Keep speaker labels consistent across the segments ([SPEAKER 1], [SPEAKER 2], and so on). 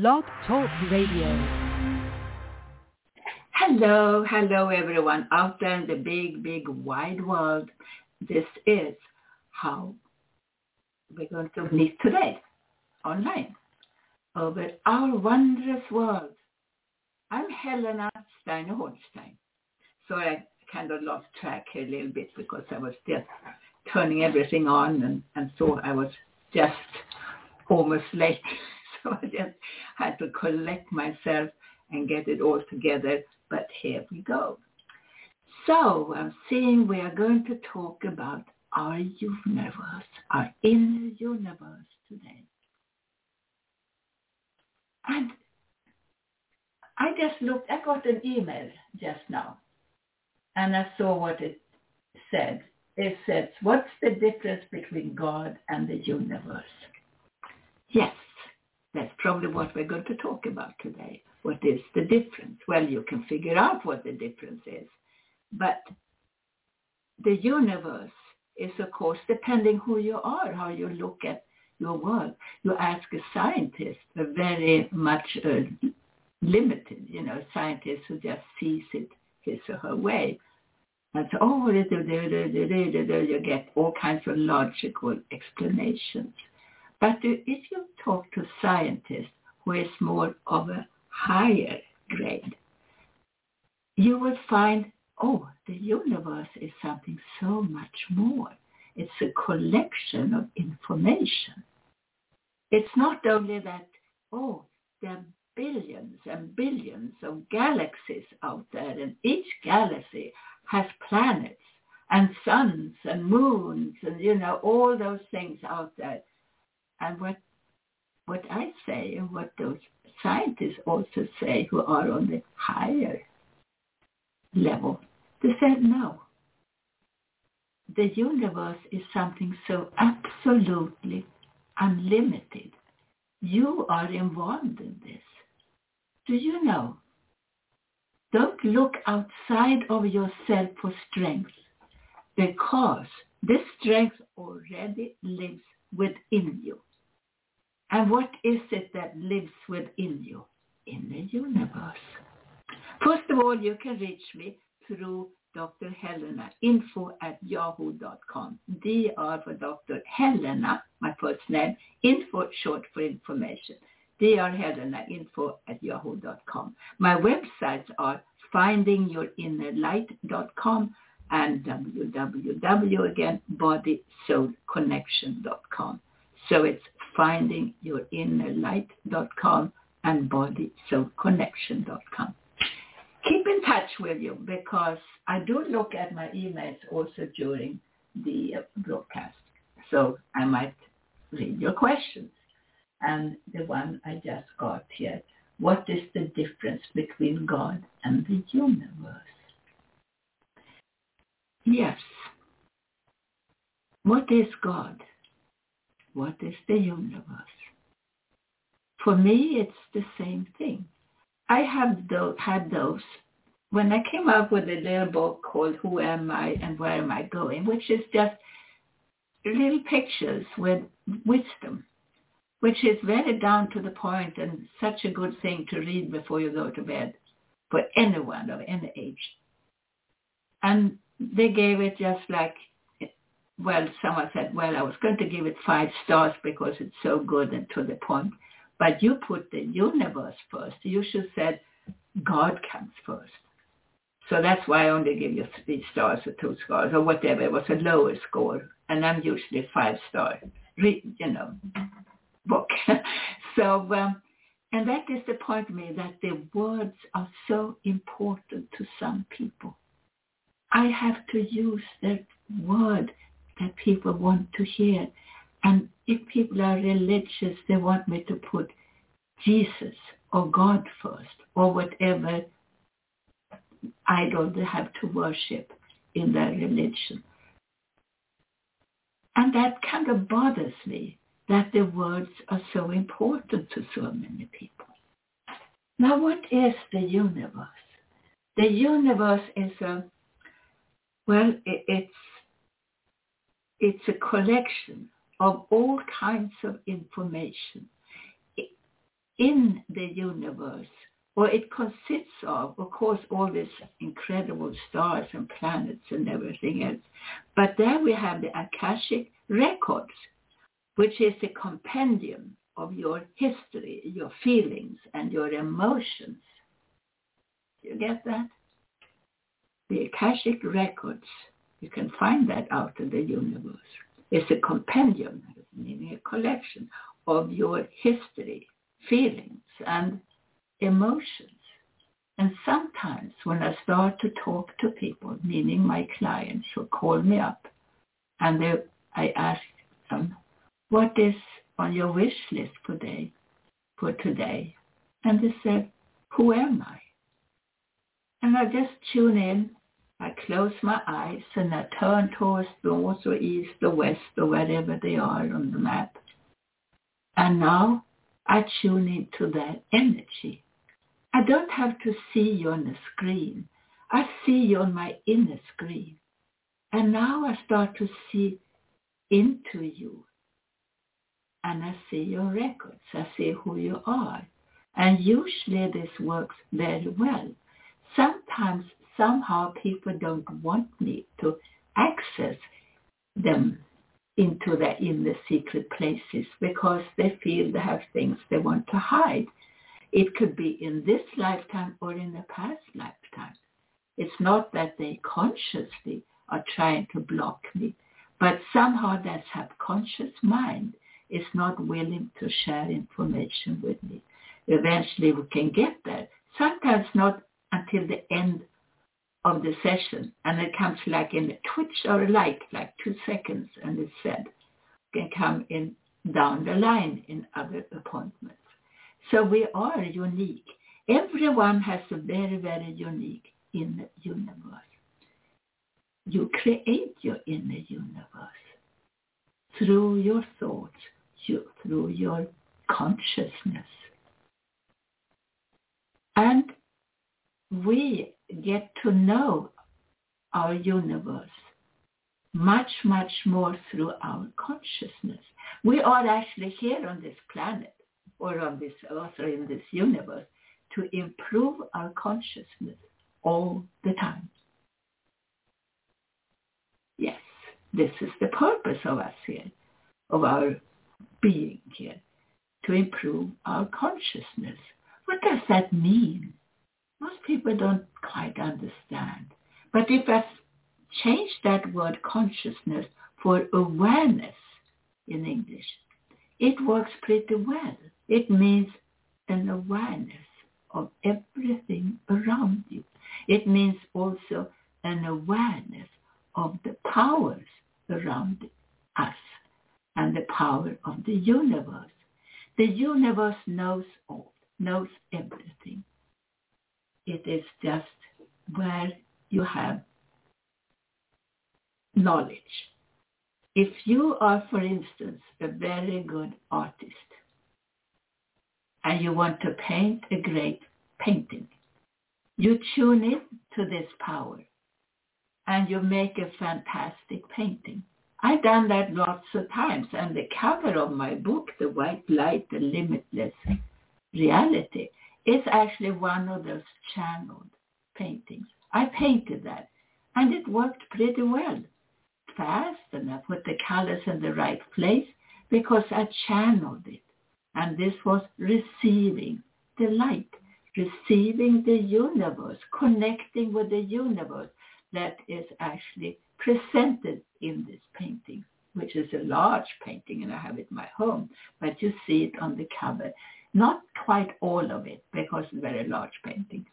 [SPEAKER 1] Blog Talk Radio.
[SPEAKER 2] Hello, hello everyone out there in the big, big wide world. This is how we're going to meet today online over our wondrous world. I'm Helena Steiner Hornstein. So I kind of lost track a little bit because I was just turning everything on and, and so I was just almost late. So I just had to collect myself and get it all together. But here we go. So I'm seeing we are going to talk about our universe, our inner universe today. And I just looked, I got an email just now and I saw what it said. It says, what's the difference between God and the universe? Yes, that's probably what we're going to talk about today. What is the difference? Well, you can figure out what the difference is. But the universe is, of course, depending who you are, how you look at your world. You ask a scientist, a very much uh, limited, you know, scientist who just sees it his or her way. And so, oh, you get all kinds of logical explanations. But if you talk to scientists who is more of a higher grade, you will find, oh, the universe is something so much more. It's a collection of information. It's not only that, oh, there are billions and billions of galaxies out there, and each galaxy has planets and suns and moons and, you know, all those things out there and what what I say and what those scientists also say who are on the higher level, they said no. The universe is something so absolutely unlimited. You are involved in this. Do you know? Don't look outside of yourself for strength because this strength already lives within you. And what is it that lives within you? In the universe. First of all, you can reach me through Dr. Helena, info at yahoo.com. DR for Dr. Helena, my first name, info short for information. DR Helena, info at yahoo.com. My websites are findingyourinnerlight.com and www again, bodysoulconnection.com. So it's findingyourinnerlight.com and bodysoulconnection.com. Keep in touch with you because I do look at my emails also during the uh, broadcast. So I might read your questions. And the one I just got here, what is the difference between God and the universe? Yes. What is God? What is the universe? For me, it's the same thing. I have those, had those when I came up with a little book called Who Am I and Where Am I Going, which is just little pictures with wisdom, which is very down to the point and such a good thing to read before you go to bed for anyone of any age. And they gave it just like, well, someone said, well, I was going to give it five stars because it's so good and to the point. But you put the universe first. You should said God comes first. So that's why I only give you three stars or two stars or whatever. It was a lower score. And I'm usually five star, you know, book. so, um, and that is the point to me that the words are so important to some people. I have to use that word that people want to hear. And if people are religious, they want me to put Jesus or God first or whatever idol they have to worship in their religion. And that kind of bothers me that the words are so important to so many people. Now what is the universe? The universe is a well, it's it's a collection of all kinds of information. in the universe, or it consists of, of course, all these incredible stars and planets and everything else. But there we have the Akashic records, which is a compendium of your history, your feelings, and your emotions. You get that? The Akashic records, you can find that out in the universe. It's a compendium, meaning a collection of your history, feelings, and emotions. And sometimes when I start to talk to people, meaning my clients who call me up, and they, I ask them, what is on your wish list for today? For today? And they said, who am I? And I just tune in. I close my eyes and I turn towards north or east or west or wherever they are on the map. And now I tune into that energy. I don't have to see you on the screen. I see you on my inner screen. And now I start to see into you and I see your records. I see who you are. And usually this works very well. Sometimes somehow people don't want me to access them into their inner secret places because they feel they have things they want to hide. It could be in this lifetime or in the past lifetime. It's not that they consciously are trying to block me, but somehow that subconscious mind is not willing to share information with me. Eventually we can get there. Sometimes not until the end of the session and it comes like in a twitch or a light, like two seconds and it's said, can come in down the line in other appointments. So we are unique. Everyone has a very, very unique inner universe. You create your inner universe through your thoughts, you, through your consciousness. And we get to know our universe much, much more through our consciousness. We are actually here on this planet or on this earth or in this universe to improve our consciousness all the time. Yes, this is the purpose of us here, of our being here to improve our consciousness. What does that mean? Most people don't quite understand. But if I change that word consciousness for awareness in English, it works pretty well. It means an awareness of everything around you. It means also an awareness of the powers around us and the power of the universe. The universe knows all, knows everything. It is just where you have knowledge. If you are, for instance, a very good artist and you want to paint a great painting, you tune in to this power and you make a fantastic painting. I've done that lots of times. And the cover of my book, The White Light, The Limitless Reality, is actually one of those channeled paintings. I painted that and it worked pretty well. Fast and I put the colors in the right place because I channeled it. And this was receiving the light, receiving the universe, connecting with the universe that is actually presented in this painting, which is a large painting and I have it in my home, but you see it on the cover. Not quite all of it because it's a very large painting,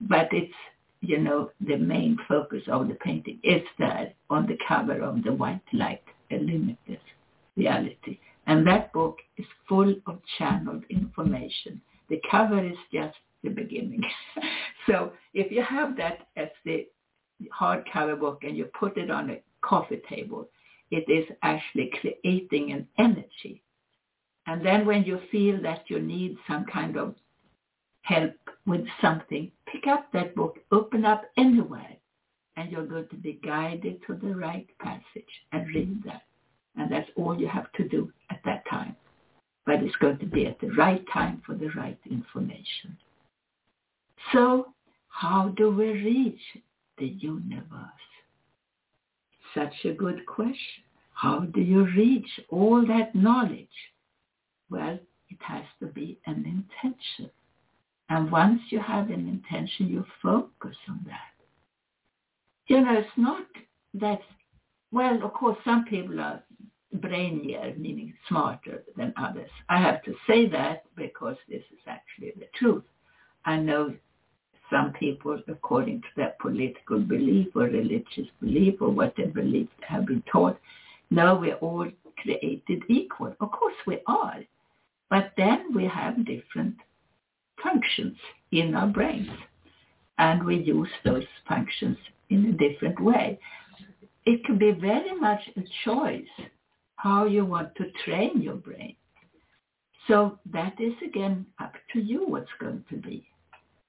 [SPEAKER 2] but it's, you know, the main focus of the painting is there on the cover of the White Light, A Limitless Reality. And that book is full of channeled information. The cover is just the beginning. so if you have that as the hardcover book and you put it on a coffee table, it is actually creating an energy. And then when you feel that you need some kind of help with something, pick up that book, open up anywhere, and you're going to be guided to the right passage and read that. And that's all you have to do at that time. but it's going to be at the right time for the right information. So how do we reach the universe? Such a good question. How do you reach all that knowledge? Well, it has to be an intention. And once you have an intention, you focus on that. You know, it's not that, well, of course, some people are brainier, meaning smarter than others. I have to say that because this is actually the truth. I know some people, according to their political belief or religious belief or what they believe have been taught, no, we're all created equal. Of course we are. But then we have different functions in our brains. And we use those functions in a different way. It can be very much a choice how you want to train your brain. So that is again up to you what's going to be.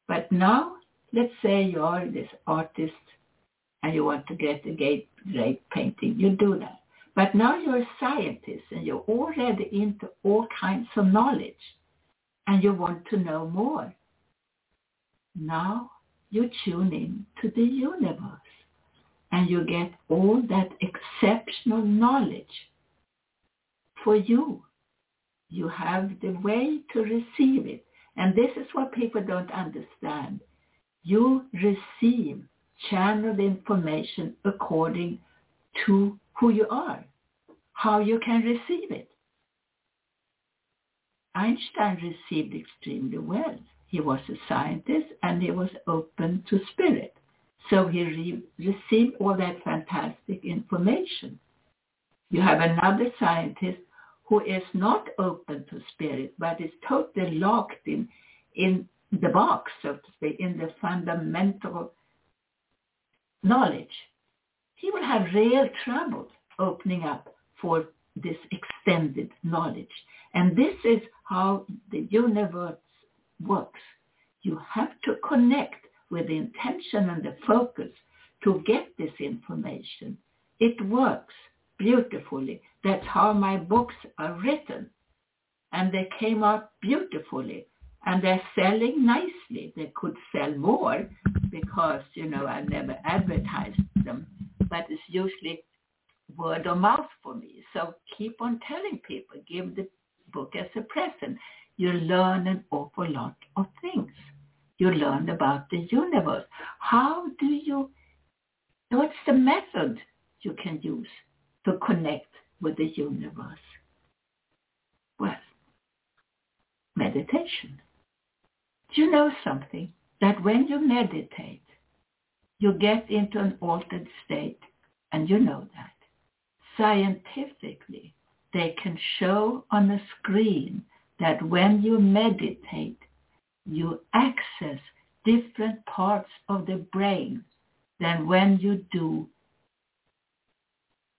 [SPEAKER 2] But now, let's say you are this artist and you want to get a great, great painting. You do that. But now you're a scientist and you're already into all kinds of knowledge and you want to know more. Now you tune in to the universe and you get all that exceptional knowledge for you. You have the way to receive it. And this is what people don't understand. You receive channeled information according to who you are, how you can receive it. Einstein received extremely well. He was a scientist and he was open to spirit. So he re- received all that fantastic information. You have another scientist who is not open to spirit, but is totally locked in, in the box, so to speak, in the fundamental knowledge. He will have real trouble opening up for this extended knowledge. And this is how the universe works. You have to connect with the intention and the focus to get this information. It works beautifully. That's how my books are written. And they came out beautifully. And they're selling nicely. They could sell more because, you know, I never advertised them. But it's usually word of mouth for me. So keep on telling people. Give the book as a present. You learn an awful lot of things. You learn about the universe. How do you, what's the method you can use to connect with the universe? Well, meditation. Do you know something? That when you meditate, you get into an altered state, and you know that. Scientifically, they can show on a screen that when you meditate, you access different parts of the brain than when you do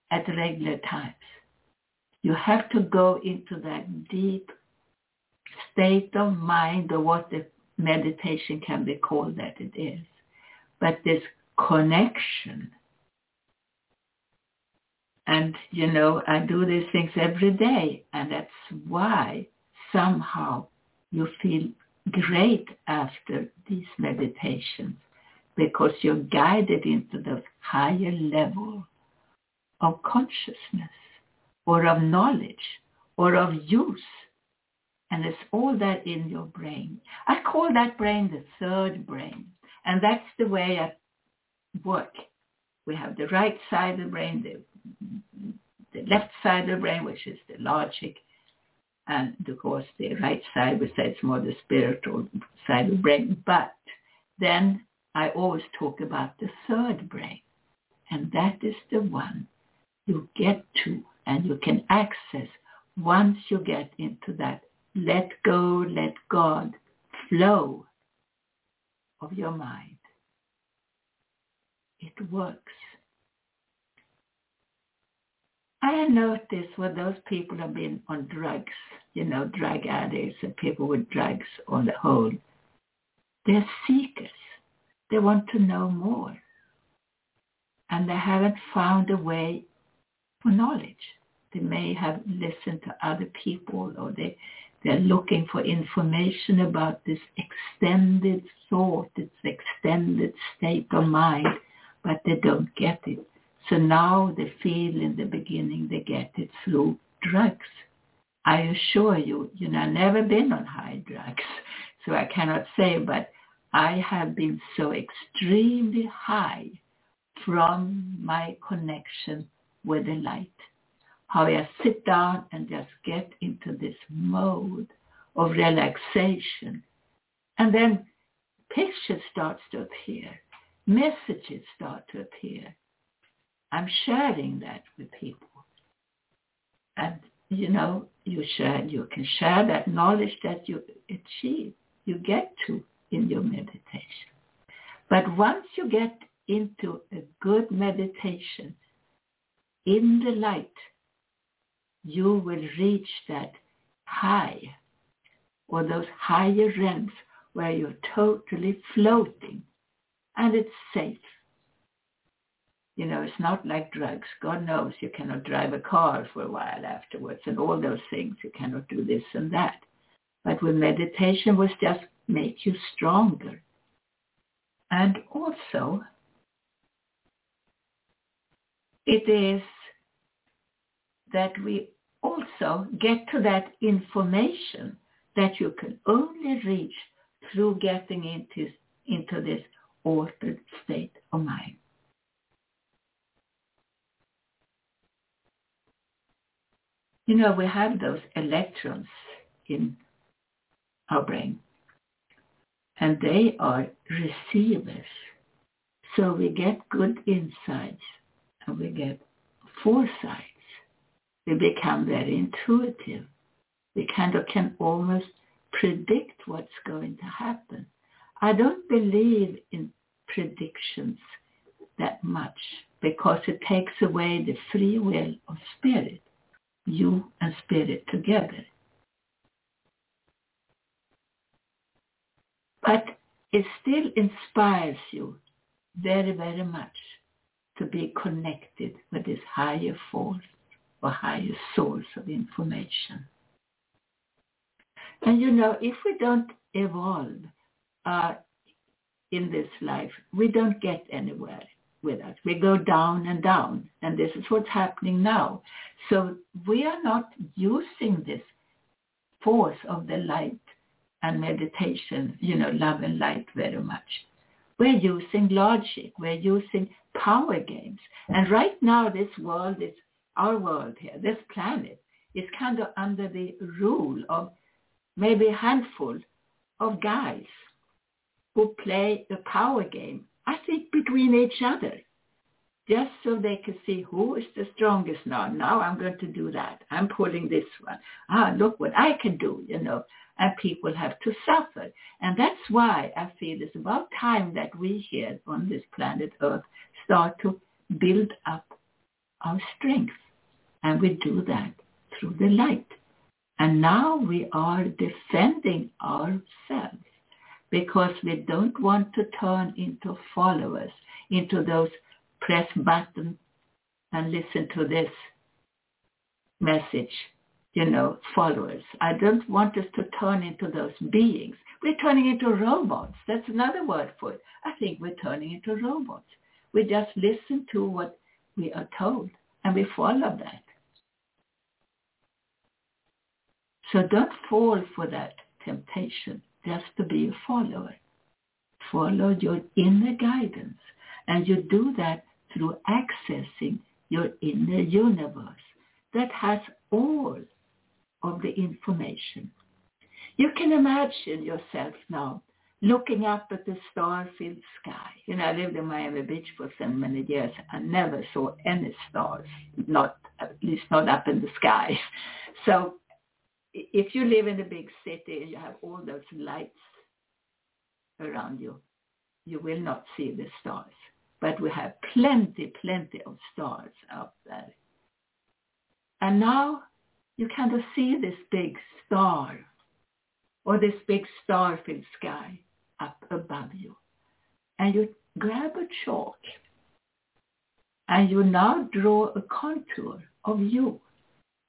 [SPEAKER 2] at regular times. You have to go into that deep state of mind or what the meditation can be called that it is. But this connection. And, you know, I do these things every day and that's why somehow you feel great after these meditations because you're guided into the higher level of consciousness or of knowledge or of use. And it's all that in your brain. I call that brain the third brain. And that's the way I work. We have the right side of the brain, the, the left side of the brain, which is the logic. And of course, the right side, say it's more the spiritual side of the brain. But then I always talk about the third brain. And that is the one you get to and you can access once you get into that let go, let God flow of your mind. It works. I noticed when those people have been on drugs, you know, drug addicts and people with drugs on the whole, they're seekers. They want to know more. And they haven't found a way for knowledge. They may have listened to other people or they, they're looking for information about this extended thought, this extended state of mind, but they don't get it. So now they feel in the beginning they get it through drugs. I assure you, you know, I've never been on high drugs, so I cannot say, but I have been so extremely high from my connection with the light. How I sit down and just get into this mode of relaxation. And then pictures starts to appear. Messages start to appear. I'm sharing that with people. And you know, you share you can share that knowledge that you achieve, you get to in your meditation. But once you get into a good meditation in the light, you will reach that high or those higher realms where you're totally floating and it's safe. You know, it's not like drugs. God knows you cannot drive a car for a while afterwards and all those things. You cannot do this and that. But with meditation was just make you stronger. And also, it is that we also get to that information that you can only reach through getting into, into this altered state of mind. You know, we have those electrons in our brain and they are receivers. So we get good insights and we get foresights. We become very intuitive. We kind of can almost predict what's going to happen. I don't believe in predictions that much because it takes away the free will of spirit, you and spirit together. But it still inspires you very, very much to be connected with this higher force or higher source of information. And you know, if we don't evolve uh, in this life, we don't get anywhere with us. We go down and down, and this is what's happening now. So we are not using this force of the light and meditation, you know, love and light very much. We're using logic. We're using power games. And right now this world is, our world here, this planet, is kind of under the rule of maybe a handful of guys who play the power game, I think between each other, just so they can see who is the strongest now. Now I'm going to do that. I'm pulling this one. Ah, look what I can do, you know and people have to suffer. And that's why I feel it's about time that we here on this planet Earth start to build up our strength. And we do that through the light. And now we are defending ourselves because we don't want to turn into followers, into those press button and listen to this message you know, followers. I don't want us to turn into those beings. We're turning into robots. That's another word for it. I think we're turning into robots. We just listen to what we are told and we follow that. So don't fall for that temptation just to be a follower. Follow your inner guidance. And you do that through accessing your inner universe that has all of the information. You can imagine yourself now looking up at the star-filled sky. You know, I lived in Miami Beach for so many years. I never saw any stars, not at least not up in the sky. So if you live in a big city and you have all those lights around you, you will not see the stars. But we have plenty, plenty of stars out there. And now you kind of see this big star or this big star-filled sky up above you. And you grab a chalk and you now draw a contour of you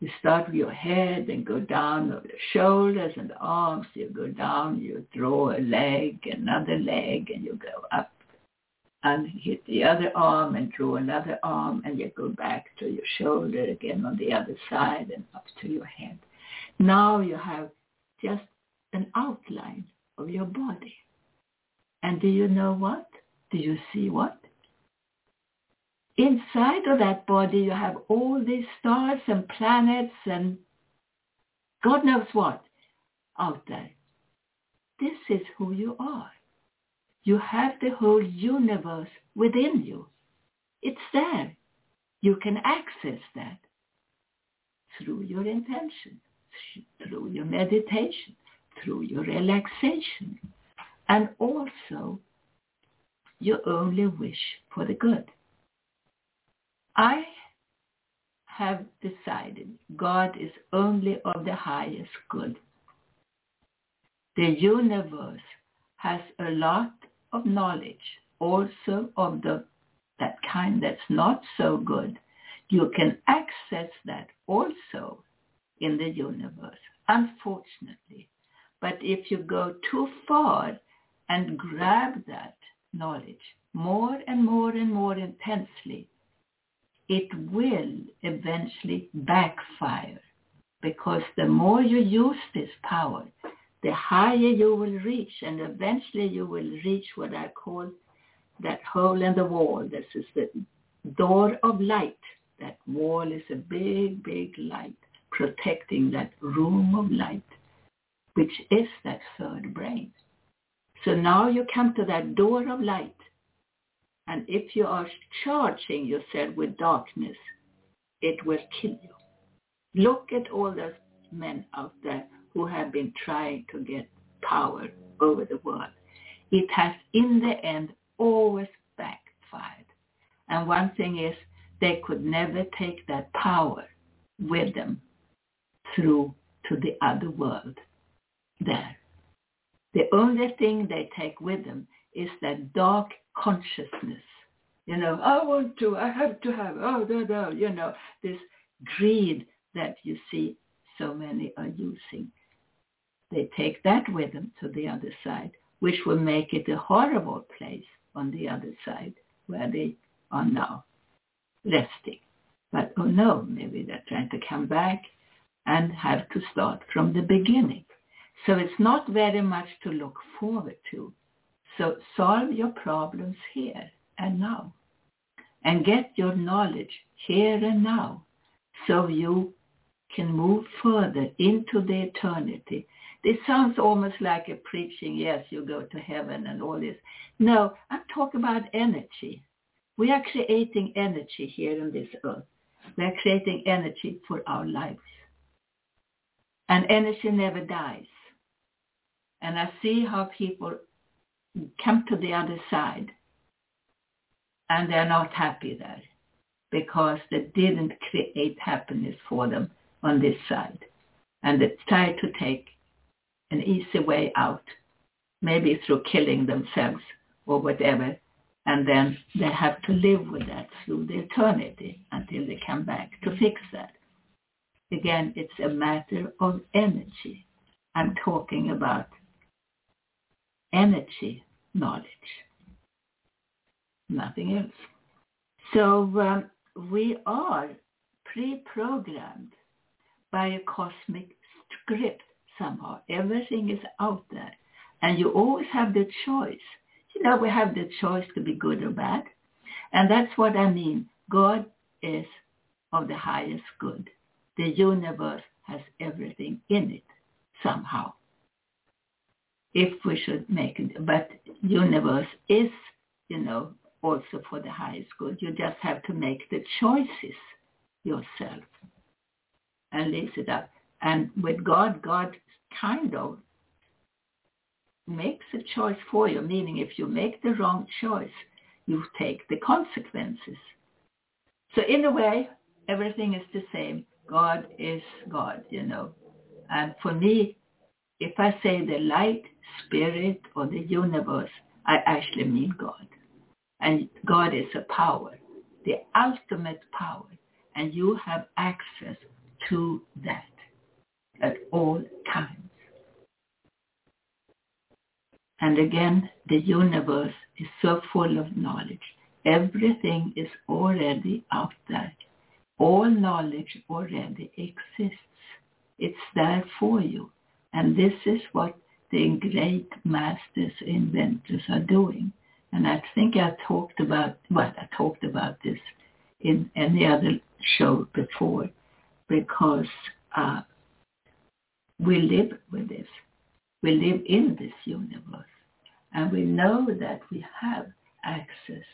[SPEAKER 2] You start with your head and go down over the shoulders and the arms. You go down, you draw a leg, another leg, and you go up and hit the other arm and draw another arm and you go back to your shoulder again on the other side and up to your head. Now you have just an outline of your body. And do you know what? Do you see what? Inside of that body you have all these stars and planets and God knows what out there. This is who you are. You have the whole universe within you. It's there. You can access that through your intention, through your meditation, through your relaxation, and also your only wish for the good. I have decided God is only of the highest good. The universe has a lot of knowledge, also of the that kind that's not so good. You can access that also in the universe, unfortunately. But if you go too far and grab that knowledge more and more and more intensely, it will eventually backfire because the more you use this power, the higher you will reach and eventually you will reach what I call that hole in the wall. This is the door of light. That wall is a big, big light protecting that room of light, which is that third brain. So now you come to that door of light. And if you are charging yourself with darkness, it will kill you. Look at all those men out there who have been trying to get power over the world. It has in the end always backfired. And one thing is they could never take that power with them through to the other world there. The only thing they take with them is that dark consciousness. You know, I want to, I have to have, oh, no, no, you know, this greed that you see so many are using. They take that with them to the other side, which will make it a horrible place on the other side where they are now resting. But oh no, maybe they're trying to come back and have to start from the beginning. So it's not very much to look forward to. So solve your problems here and now and get your knowledge here and now so you can move further into the eternity this sounds almost like a preaching, yes, you go to heaven and all this. No, I'm talking about energy. We are creating energy here on this earth. We are creating energy for our lives. And energy never dies. And I see how people come to the other side and they're not happy there because they didn't create happiness for them on this side. And they try to take an easy way out, maybe through killing themselves or whatever. And then they have to live with that through the eternity until they come back to fix that. Again, it's a matter of energy. I'm talking about energy knowledge, nothing else. So um, we are pre-programmed by a cosmic script somehow. Everything is out there. And you always have the choice. You know, we have the choice to be good or bad. And that's what I mean. God is of the highest good. The universe has everything in it somehow. If we should make it, but universe is, you know, also for the highest good. You just have to make the choices yourself and lace it up. And with God, God kind of makes a choice for you, meaning if you make the wrong choice, you take the consequences. So in a way, everything is the same. God is God, you know. And for me, if I say the light, spirit, or the universe, I actually mean God. And God is a power, the ultimate power. And you have access to that at all times. And again, the universe is so full of knowledge. Everything is already out there. All knowledge already exists. It's there for you. And this is what the great masters, inventors are doing. And I think I talked about, well, I talked about this in any other show before because uh, we live with this. We live in this universe. And we know that we have access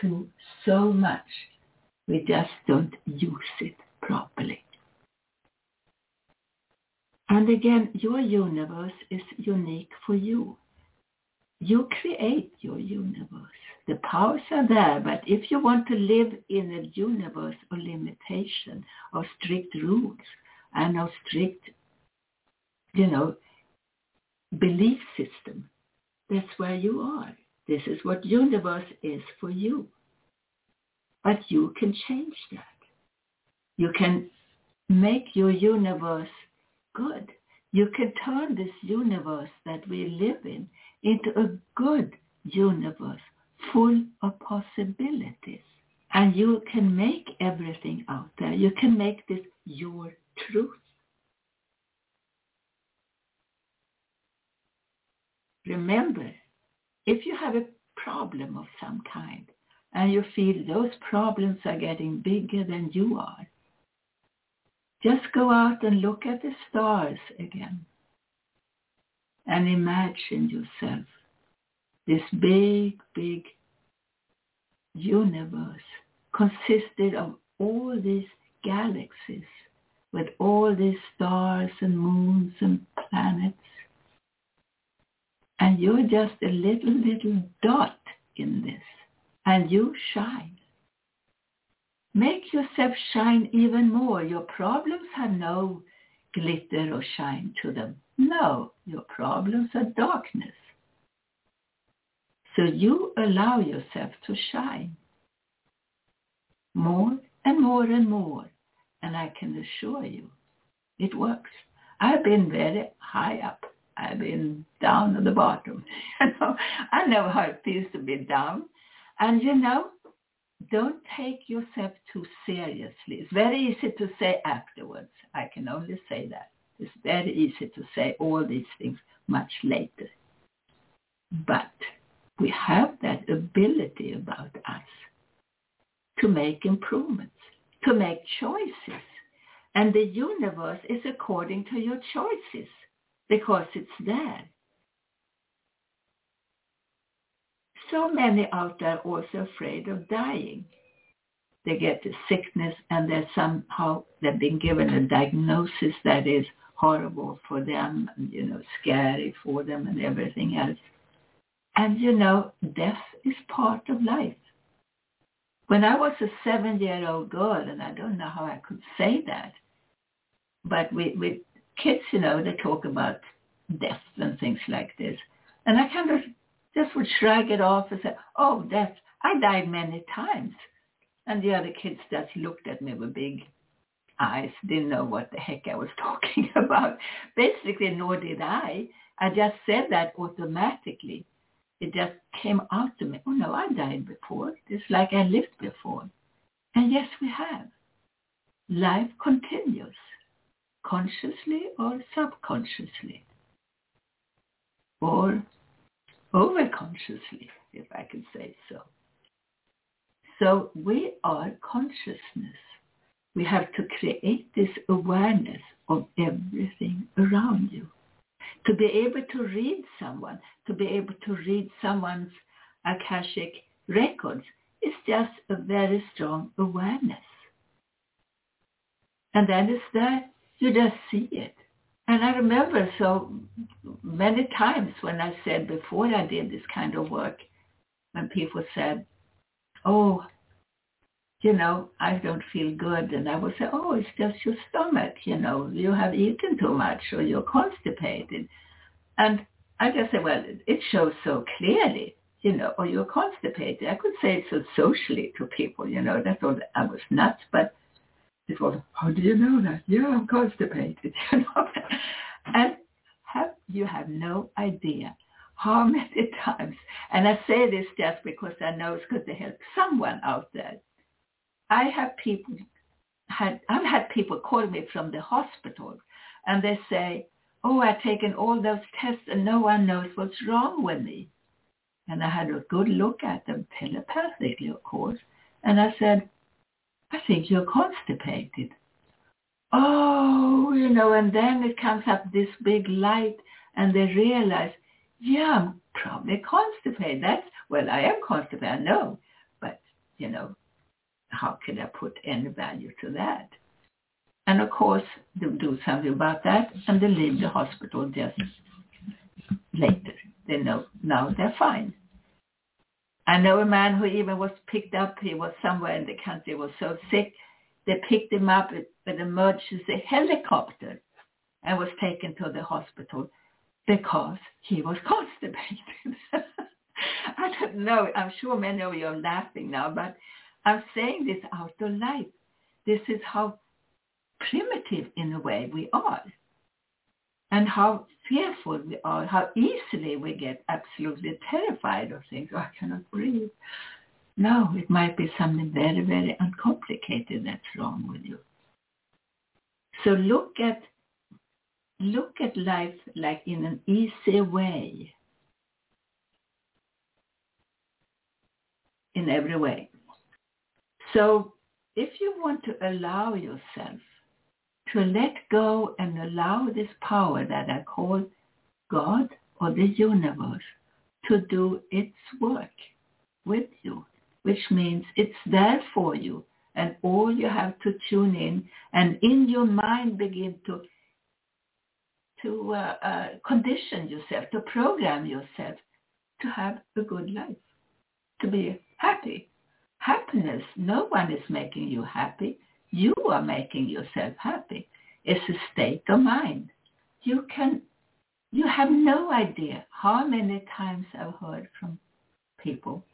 [SPEAKER 2] to so much. We just don't use it properly. And again, your universe is unique for you. You create your universe. The powers are there, but if you want to live in a universe of limitation, of strict rules, and of strict, you know, belief system, that's where you are. This is what universe is for you. But you can change that. You can make your universe good. You can turn this universe that we live in into a good universe full of possibilities. And you can make everything out there. You can make this your truth. Remember, if you have a problem of some kind and you feel those problems are getting bigger than you are, just go out and look at the stars again and imagine yourself this big, big universe consisted of all these galaxies with all these stars and moons and planets. And you're just a little, little dot in this. And you shine. Make yourself shine even more. Your problems have no glitter or shine to them. No, your problems are darkness. So you allow yourself to shine more and more and more. And I can assure you, it works. I've been very high up. I've been down at the bottom. I know how it feels to be down. And you know, don't take yourself too seriously. It's very easy to say afterwards. I can only say that. It's very easy to say all these things much later. But we have that ability about us to make improvements, to make choices. And the universe is according to your choices because it's there. So many out there also afraid of dying. They get a sickness and they're somehow they've been given a diagnosis that is horrible for them, and, you know, scary for them and everything else. And you know, death is part of life. When I was a seven-year-old girl, and I don't know how I could say that, but with, with kids, you know, they talk about death and things like this. And I kind of just would shrug it off and say, oh, that's, I died many times. And the other kids just looked at me with big eyes, didn't know what the heck I was talking about. Basically, nor did I. I just said that automatically. It just came out to me. Oh no, I died before. It's like I lived before. And yes, we have. Life continues, consciously or subconsciously. Or overconsciously, if I can say so. So we are consciousness. We have to create this awareness of everything around you. To be able to read someone, to be able to read someone's Akashic records is just a very strong awareness. And then it's there, you just see it. And I remember so many times when I said before I did this kind of work, when people said, oh, you know, I don't feel good. And I would say, oh, it's just your stomach, you know, you have eaten too much or you're constipated. And I just said, well, it shows so clearly, you know, or you're constipated. I could say it so socially to people, you know, that thought I was nuts, but It was, how do you know that? Yeah, I'm constipated. You and have, you have no idea how many times, and I say this just because I know it's going to help someone out there. I have people had I've had people call me from the hospital and they say, oh, I've taken all those tests and no one knows what's wrong with me. And I had a good look at them telepathically, of course. And I said, I think you're constipated. Oh, you know, and then it comes up this big light and they realize, yeah, I'm probably constipated. That's, well, I am constipated, I know. But, you know, how can I put any value to that? And of course, they do something about that and they leave the hospital just later. They know now they're fine. I know a man who even was picked up. He was somewhere in the country, was so sick. They picked him up with an emergency helicopter and was taken to the hospital because he was constipated. I don't know. I'm sure many of you are laughing now, but I'm saying this out of life. This is how primitive in a way we are and how fearful we are, how easily we get absolutely terrified of things. Oh, I cannot breathe. No, it might be something very, very uncomplicated that's wrong with you. So look at look at life like in an easy way. In every way. So if you want to allow yourself to let go and allow this power that I call God or the universe to do its work with you, which means it's there for you and all you have to tune in and in your mind begin to to uh, uh, condition yourself, to program yourself to have a good life, to be happy. Happiness, no one is making you happy. You are making yourself happy. It's a state of mind. You can, you have no idea how many times I've heard from people,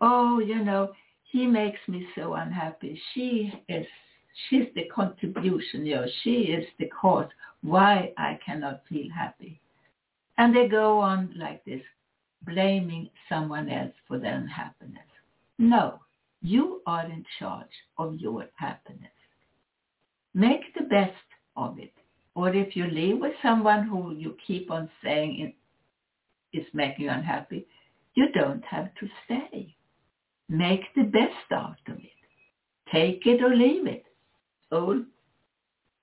[SPEAKER 2] oh, you know, he makes me so unhappy. She is, she's the contribution, you know, she is the cause why I cannot feel happy. And they go on like this, blaming someone else for their unhappiness. No, you are in charge of your happiness. Make the best of it. Or if you live with someone who you keep on saying is making you unhappy, you don't have to stay. Make the best out of it. Take it or leave it. Old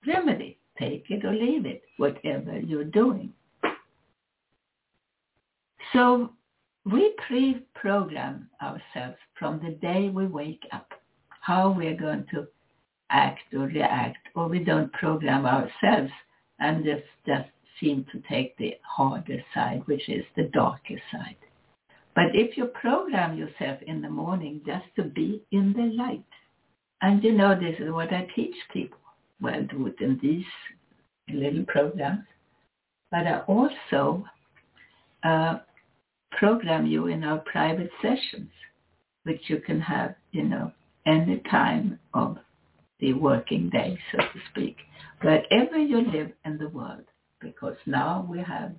[SPEAKER 2] remedy. Take it or leave it, whatever you're doing. So we pre-program ourselves from the day we wake up, how we're going to act or react, or we don't program ourselves and just, just seem to take the harder side, which is the darker side. But if you program yourself in the morning just to be in the light, and you know this is what I teach people, well, do it in these little programs, but I also uh, program you in our private sessions, which you can have, you know, any time of the working day, so to speak, wherever you live in the world, because now we have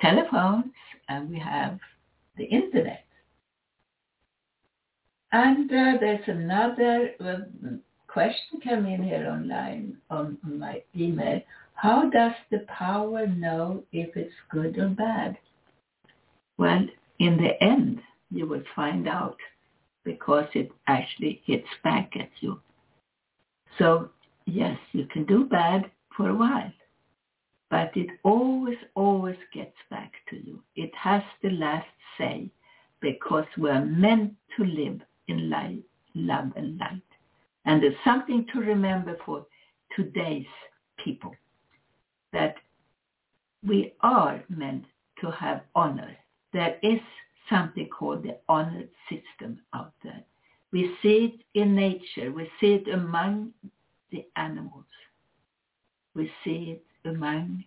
[SPEAKER 2] telephones and we have the internet. And uh, there's another uh, question came in here online on, on my email. How does the power know if it's good or bad? Well, in the end, you will find out because it actually hits back at you. So yes, you can do bad for a while, but it always, always gets back to you. It has the last say because we're meant to live in light, love and light. And there's something to remember for today's people, that we are meant to have honor there is something called the honor system out there. We see it in nature. We see it among the animals. We see it among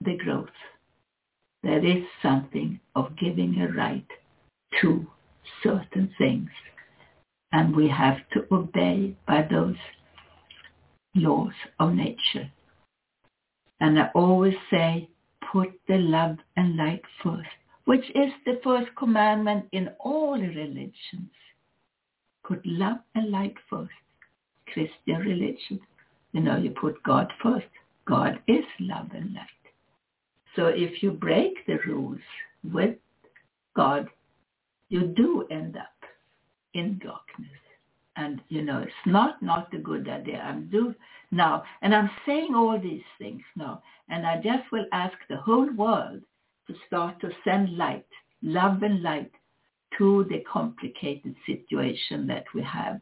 [SPEAKER 2] the growth. There is something of giving a right to certain things. And we have to obey by those laws of nature. And I always say, put the love and light first, which is the first commandment in all religions. Put love and light first. Christian religion, you know, you put God first. God is love and light. So if you break the rules with God, you do end up in darkness. And you know, it's not not a good idea. I'm do now, and I'm saying all these things now, and I just will ask the whole world to start to send light, love and light to the complicated situation that we have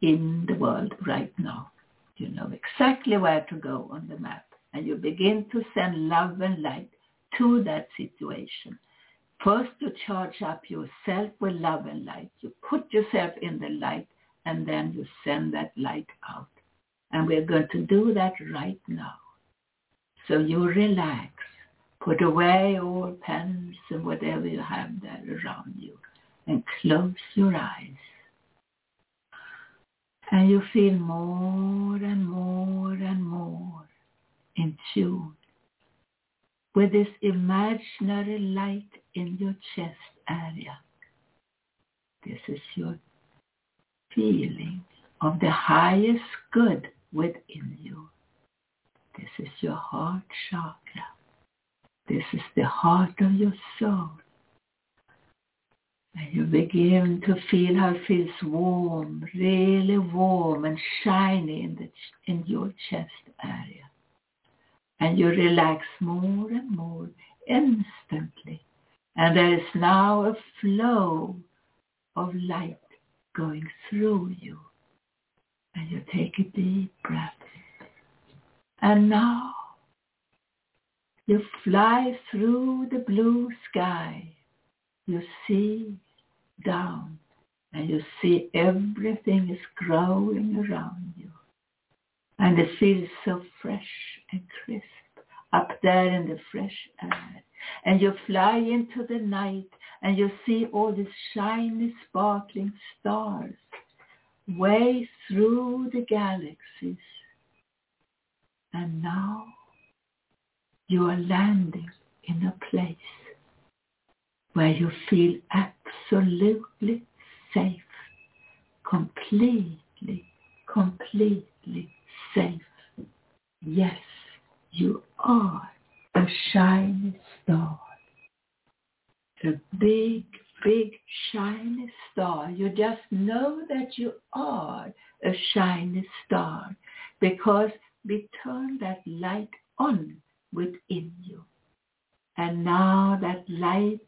[SPEAKER 2] in the world right now. You know exactly where to go on the map. And you begin to send love and light to that situation. First, you charge up yourself with love and light. You put yourself in the light and then you send that light out. And we're going to do that right now. So you relax. Put away all pens and whatever you have there around you and close your eyes. And you feel more and more and more in tune with this imaginary light in your chest area. This is your feeling of the highest good within you. This is your heart chakra. This is the heart of your soul. And you begin to feel how it feels warm, really warm and shiny in, the, in your chest area. And you relax more and more instantly. And there is now a flow of light going through you. And you take a deep breath. And now you fly through the blue sky you see down and you see everything is growing around you. And it feels so fresh and crisp up there in the fresh air. And you fly into the night and you see all these shiny, sparkling stars way through the galaxies. And now you are landing in a place where you feel absolutely safe, completely, completely safe. Yes, you are a shiny star. A big, big shiny star. You just know that you are a shiny star because we turn that light on within you. And now that light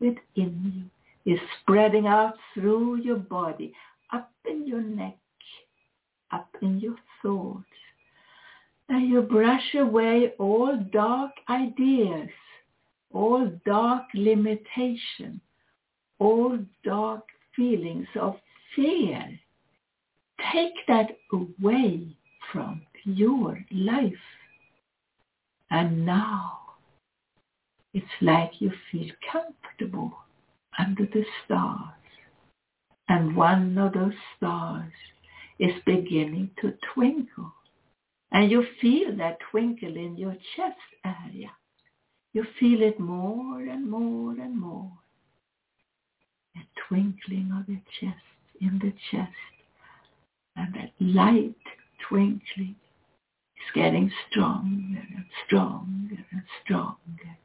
[SPEAKER 2] within you is spreading out through your body, up in your neck, up in your thoughts. And you brush away all dark ideas, all dark limitation, all dark feelings of fear. Take that away from your life. And now it's like you feel comfortable under the stars. And one of those stars is beginning to twinkle. And you feel that twinkle in your chest area. You feel it more and more and more. A twinkling of the chest, in the chest. And that light twinkling is getting stronger and stronger and stronger.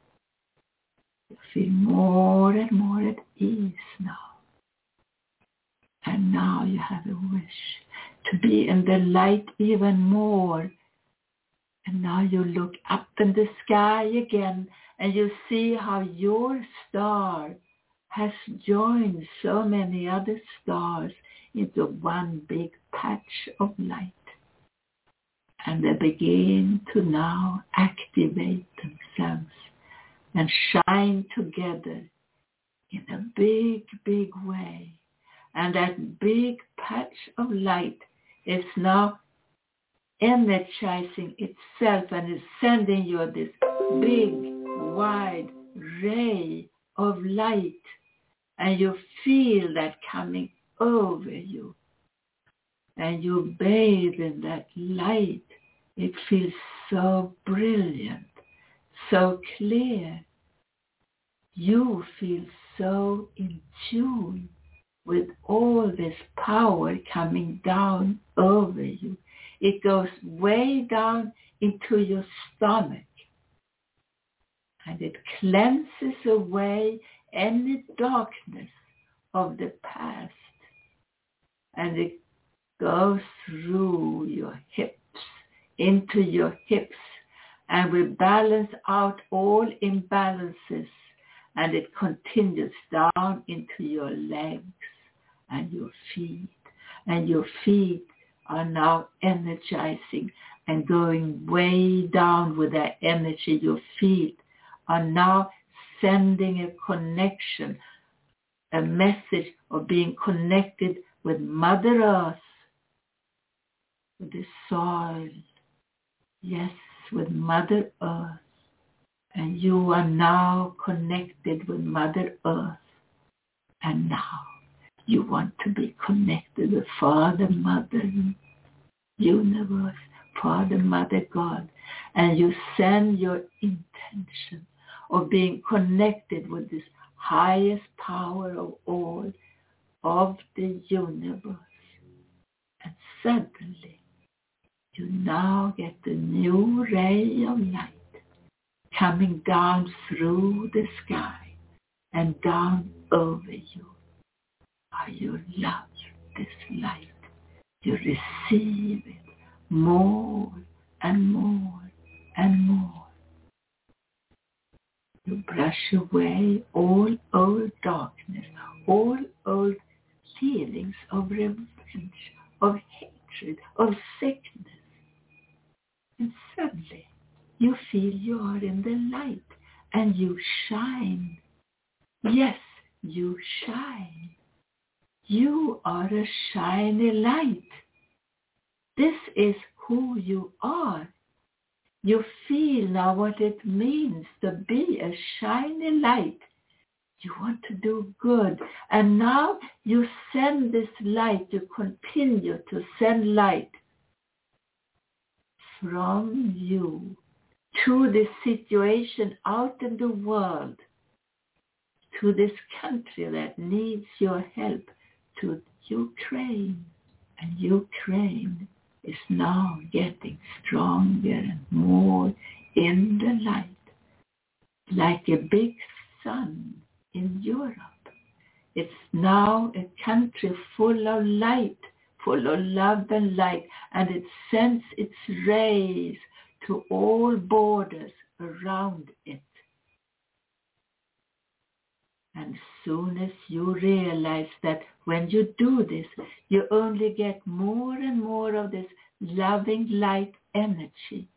[SPEAKER 2] You feel more and more at ease now. And now you have a wish to be in the light even more. And now you look up in the sky again and you see how your star has joined so many other stars into one big patch of light. And they begin to now activate themselves and shine together in a big, big way. And that big patch of light is now energizing itself and is sending you this big, wide ray of light. And you feel that coming over you. And you bathe in that light. It feels so brilliant, so clear. You feel so in tune with all this power coming down over you. It goes way down into your stomach and it cleanses away any darkness of the past and it goes through your hips into your hips and we balance out all imbalances and it continues down into your legs and your feet and your feet are now energizing and going way down with that energy. Your feet are now sending a connection, a message of being connected with Mother Earth, with the soil, yes, with Mother Earth. And you are now connected with Mother Earth. And now you want to be connected with Father, Mother, Universe, Father, Mother, God. And you send your intention of being connected with this highest power of all, of the universe. And suddenly, you now get the new ray of light coming down through the sky and down over you. Are you love this light? You receive it more and more and more. You brush away all old darkness, all old feelings of revenge, of hatred, of sickness. And suddenly you feel you are in the light and you shine. Yes, you shine. You are a shiny light. This is who you are. You feel now what it means to be a shiny light. You want to do good. And now you send this light, you continue to send light from you to the situation out in the world, to this country that needs your help, to Ukraine. And Ukraine is now getting stronger and more in the light, like a big sun in Europe. It's now a country full of light, full of love and light, and it sends its rays to all borders around it. And soon as you realize that when you do this, you only get more and more of this loving light energy.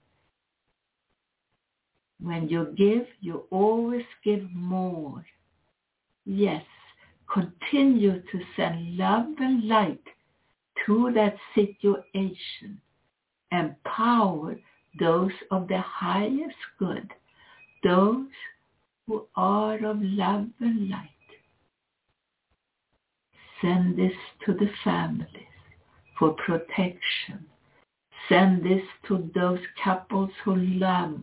[SPEAKER 2] When you give, you always give more. Yes, continue to send love and light to that situation. Empower those of the highest good, those who are of love and light. Send this to the families for protection. Send this to those couples who love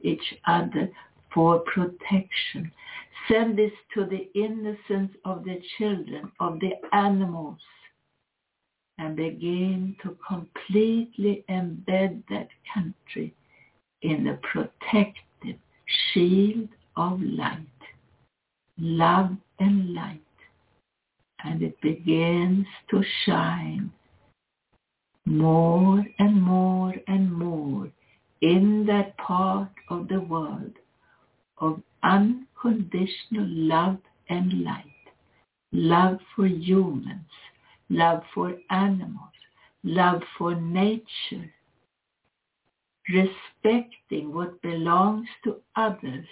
[SPEAKER 2] each other for protection. Send this to the innocence of the children, of the animals, and begin to completely embed that country in a protective shield of light, love and light. And it begins to shine more and more and more in that part of the world of unconditional love and light. Love for humans, love for animals, love for nature, respecting what belongs to others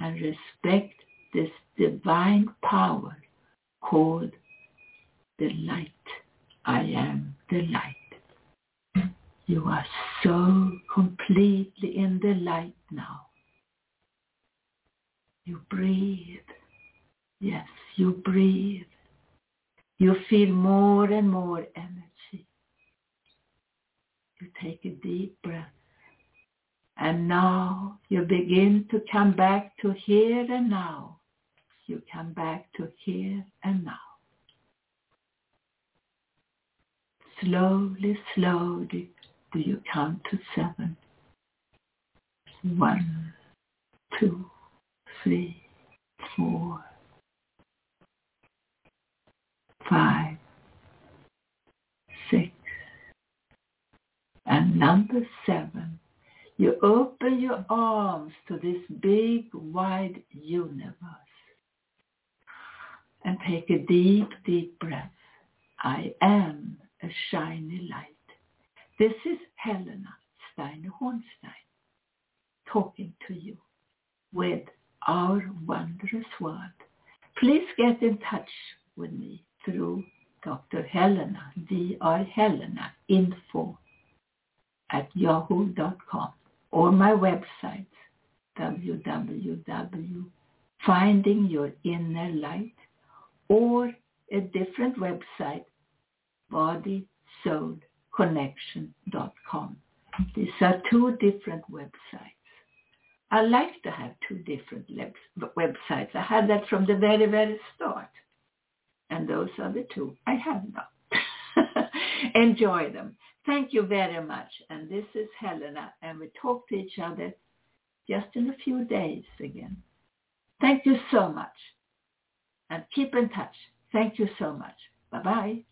[SPEAKER 2] and respect this divine power called the light. I am the light. You are so completely in the light now. You breathe. Yes, you breathe You feel more and more energy. You take a deep breath. And now you begin to come back to here and now. You come back to here and now. Slowly, slowly do you count to seven. One, two, three, four, five, six, and number seven. You open your arms to this big, wide universe and take a deep, deep breath. I am a shiny light. This is Helena Steiner Hornstein talking to you with our wondrous world. Please get in touch with me through Dr. Helena, Dr. Helena, info at yahoo.com or my website, www.findingyourinnerlight or a different website, bodysoulconnection.com. These are two different websites. I like to have two different websites. I had that from the very, very start. And those are the two I have now. Enjoy them. Thank you very much. And this is Helena, and we talk to each other just in a few days again. Thank you so much. And keep in touch. Thank you so much. Bye-bye.